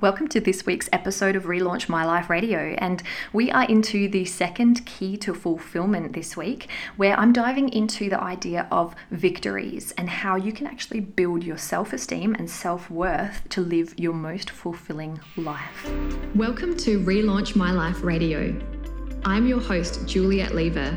Welcome to this week's episode of Relaunch My Life Radio, and we are into the second key to fulfillment this week, where I'm diving into the idea of victories and how you can actually build your self esteem and self worth to live your most fulfilling life. Welcome to Relaunch My Life Radio. I'm your host, Juliet Lever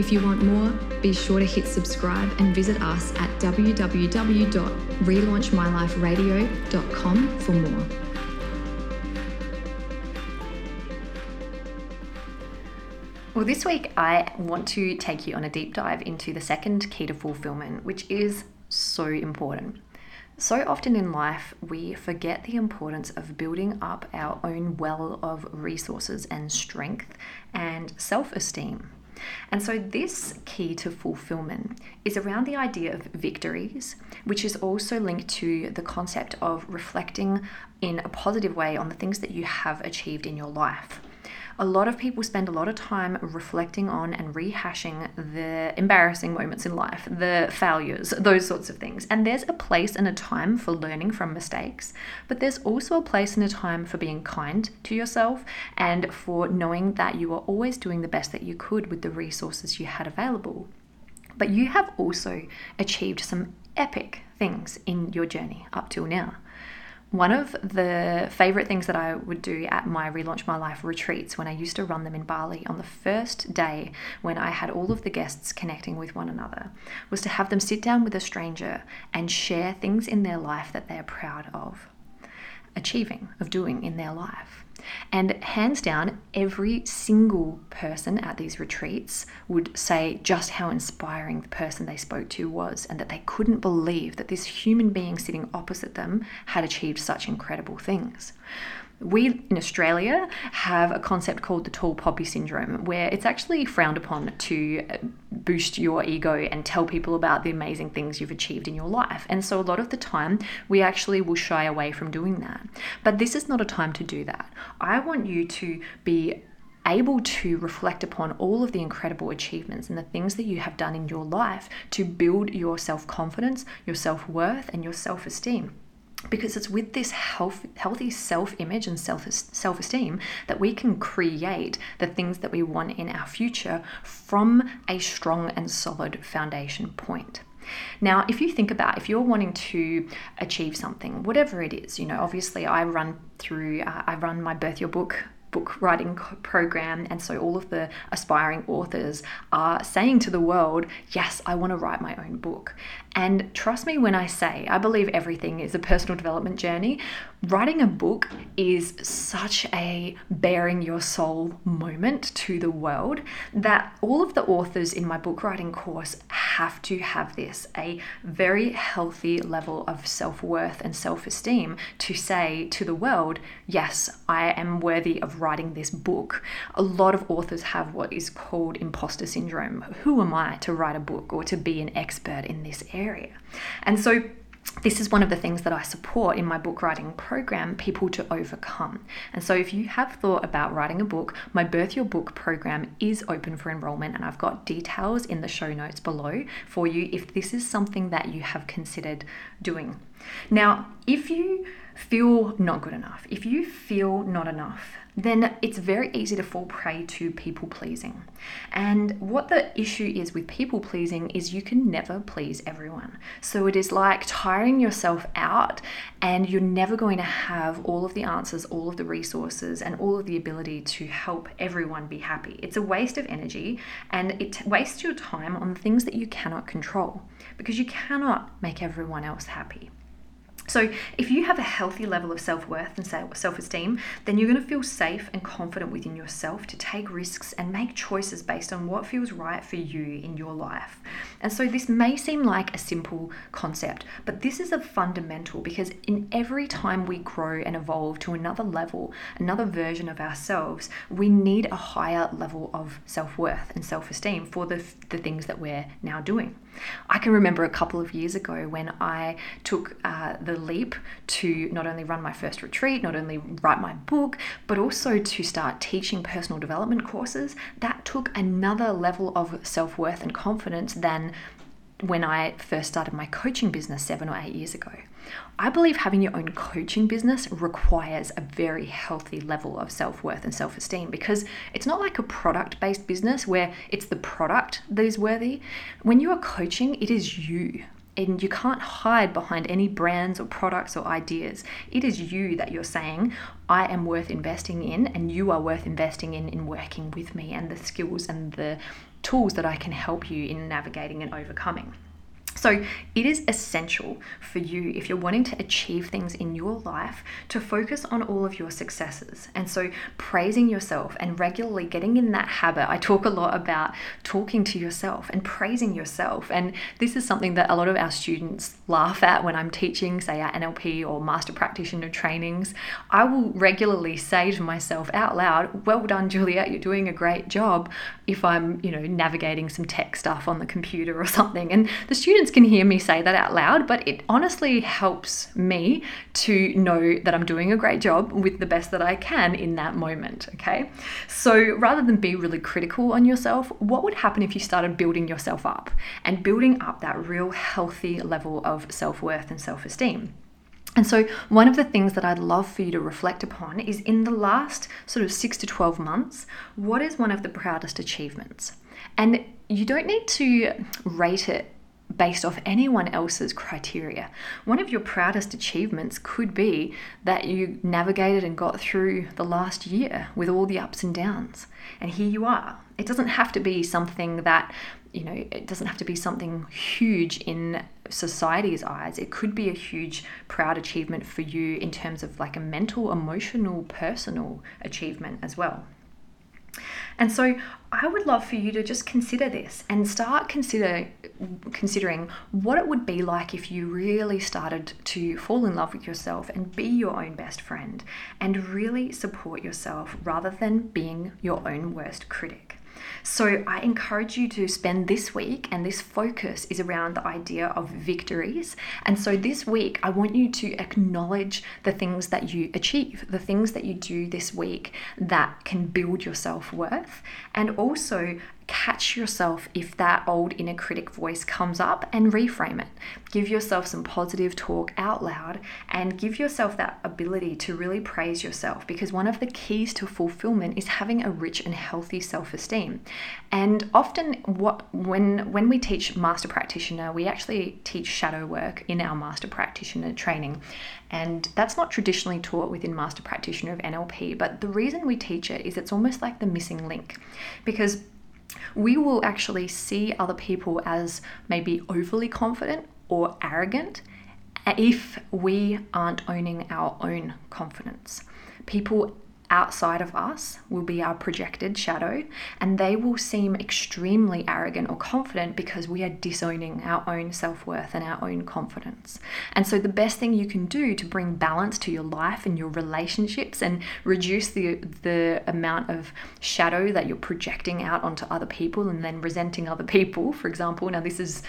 If you want more, be sure to hit subscribe and visit us at www.relaunchmyliferadio.com for more. Well, this week I want to take you on a deep dive into the second key to fulfillment, which is so important. So often in life, we forget the importance of building up our own well of resources and strength and self esteem. And so, this key to fulfillment is around the idea of victories, which is also linked to the concept of reflecting in a positive way on the things that you have achieved in your life a lot of people spend a lot of time reflecting on and rehashing the embarrassing moments in life, the failures, those sorts of things. And there's a place and a time for learning from mistakes, but there's also a place and a time for being kind to yourself and for knowing that you are always doing the best that you could with the resources you had available. But you have also achieved some epic things in your journey up till now. One of the favorite things that I would do at my Relaunch My Life retreats when I used to run them in Bali on the first day when I had all of the guests connecting with one another was to have them sit down with a stranger and share things in their life that they're proud of achieving, of doing in their life. And hands down, every single person at these retreats would say just how inspiring the person they spoke to was, and that they couldn't believe that this human being sitting opposite them had achieved such incredible things we in Australia have a concept called the tall poppy syndrome, where it's actually frowned upon to uh, boost your ego and tell people about the amazing things you've achieved in your life. And so, a lot of the time, we actually will shy away from doing that. But this is not a time to do that. I want you to be able to reflect upon all of the incredible achievements and the things that you have done in your life to build your self confidence, your self worth, and your self esteem because it's with this health, healthy self image and self esteem that we can create the things that we want in our future from a strong and solid foundation point. Now, if you think about if you're wanting to achieve something, whatever it is, you know, obviously I run through, uh, I run my Birth Your Book book writing program. And so all of the aspiring authors are saying to the world, Yes, I want to write my own book. And trust me when I say, I believe everything is a personal development journey. Writing a book is such a bearing your soul moment to the world that all of the authors in my book writing course have to have this a very healthy level of self worth and self esteem to say to the world, Yes, I am worthy of writing this book. A lot of authors have what is called imposter syndrome. Who am I to write a book or to be an expert in this area? And so this is one of the things that I support in my book writing program people to overcome. And so, if you have thought about writing a book, my Birth Your Book program is open for enrollment, and I've got details in the show notes below for you if this is something that you have considered doing. Now, if you feel not good enough, if you feel not enough, then it's very easy to fall prey to people pleasing. And what the issue is with people pleasing is you can never please everyone. So it is like tiring yourself out, and you're never going to have all of the answers, all of the resources, and all of the ability to help everyone be happy. It's a waste of energy and it wastes your time on things that you cannot control because you cannot make everyone else happy. So, if you have a healthy level of self worth and self esteem, then you're going to feel safe and confident within yourself to take risks and make choices based on what feels right for you in your life. And so, this may seem like a simple concept, but this is a fundamental because in every time we grow and evolve to another level, another version of ourselves, we need a higher level of self worth and self esteem for the, the things that we're now doing. I can remember a couple of years ago when I took uh, the leap to not only run my first retreat, not only write my book, but also to start teaching personal development courses. That took another level of self worth and confidence than when I first started my coaching business seven or eight years ago. I believe having your own coaching business requires a very healthy level of self worth and self esteem because it's not like a product based business where it's the product that is worthy. When you are coaching, it is you. And you can't hide behind any brands or products or ideas. It is you that you're saying, I am worth investing in, and you are worth investing in in working with me and the skills and the tools that I can help you in navigating and overcoming. So, it is essential for you, if you're wanting to achieve things in your life, to focus on all of your successes. And so, praising yourself and regularly getting in that habit. I talk a lot about talking to yourself and praising yourself. And this is something that a lot of our students laugh at when I'm teaching, say, our NLP or master practitioner trainings. I will regularly say to myself out loud, Well done, Juliet, you're doing a great job. If I'm, you know, navigating some tech stuff on the computer or something. And the students can hear me say that out loud, but it honestly helps me to know that I'm doing a great job with the best that I can in that moment. Okay. So rather than be really critical on yourself, what would happen if you started building yourself up and building up that real healthy level of self worth and self esteem? And so, one of the things that I'd love for you to reflect upon is in the last sort of six to 12 months, what is one of the proudest achievements? And you don't need to rate it based off anyone else's criteria. One of your proudest achievements could be that you navigated and got through the last year with all the ups and downs. And here you are. It doesn't have to be something that, you know, it doesn't have to be something huge in society's eyes. It could be a huge, proud achievement for you in terms of like a mental, emotional, personal achievement as well. And so I would love for you to just consider this and start consider considering what it would be like if you really started to fall in love with yourself and be your own best friend and really support yourself rather than being your own worst critic. So I encourage you to spend this week, and this focus is around the idea of victories. And so this week, I want you to acknowledge the things that you achieve, the things that you do this week that can build your self worth, and also catch yourself if that old inner critic voice comes up and reframe it. Give yourself some positive talk out loud and give yourself that ability to really praise yourself because one of the keys to fulfillment is having a rich and healthy self-esteem. And often what when when we teach master practitioner, we actually teach shadow work in our master practitioner training. And that's not traditionally taught within master practitioner of NLP, but the reason we teach it is it's almost like the missing link because we will actually see other people as maybe overly confident or arrogant if we aren't owning our own confidence. People outside of us will be our projected shadow, and they will seem extremely arrogant or confident because we are disowning our own self worth and our own confidence. And so, the best thing you can do to bring balance to your life and your relationships and reduce the, the amount of shadow that you're projecting out onto other people and then resenting other people, for example. Now, this is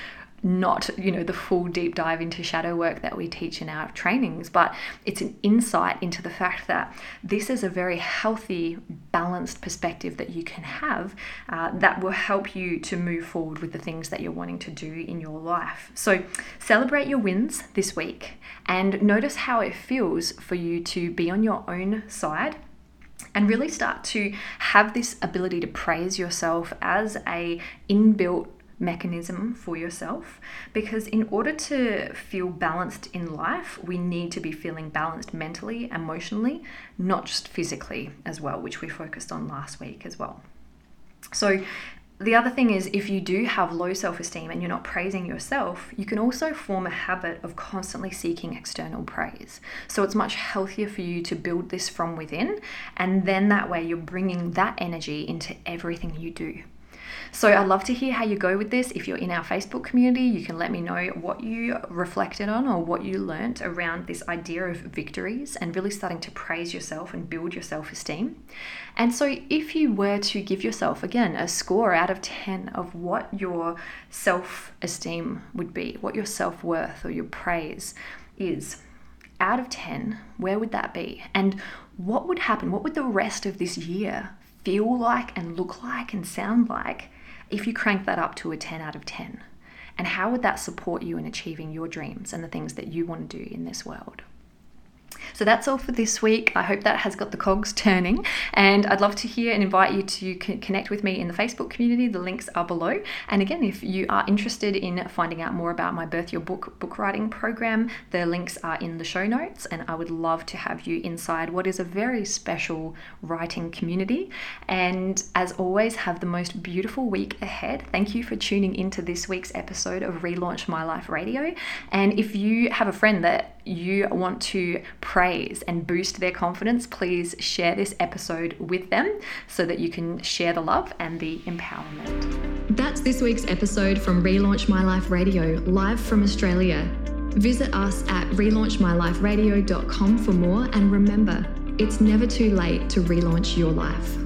not you know the full deep dive into shadow work that we teach in our trainings but it's an insight into the fact that this is a very healthy balanced perspective that you can have uh, that will help you to move forward with the things that you're wanting to do in your life. So celebrate your wins this week and notice how it feels for you to be on your own side and really start to have this ability to praise yourself as a inbuilt mechanism for yourself because in order to feel balanced in life, we need to be feeling balanced mentally, emotionally, not just physically as well, which we focused on last week as well. So, the other thing is, if you do have low self esteem and you're not praising yourself, you can also form a habit of constantly seeking external praise. So it's much healthier for you to build this from within, and then that way you're bringing that energy into everything you do. So I'd love to hear how you go with this. If you're in our Facebook community, you can let me know what you reflected on or what you learnt around this idea of victories and really starting to praise yourself and build your self esteem. And so, if you were to give yourself again a score out of 10 of what your self esteem would be, what your self worth or your praise is, out of 10, where would that be? And what would happen? What would the rest of this year feel like and look like and sound like if you crank that up to a 10 out of 10? And how would that support you in achieving your dreams and the things that you want to do in this world? So that's all for this week. I hope that has got the cogs turning. And I'd love to hear and invite you to connect with me in the Facebook community. The links are below. And again, if you are interested in finding out more about my Birth Your Book book writing program, the links are in the show notes. And I would love to have you inside what is a very special writing community. And as always, have the most beautiful week ahead. Thank you for tuning into this week's episode of Relaunch My Life Radio. And if you have a friend that you want to praise and boost their confidence, please share this episode with them so that you can share the love and the empowerment. That's this week's episode from Relaunch My Life Radio, live from Australia. Visit us at relaunchmyliferadio.com for more and remember, it's never too late to relaunch your life.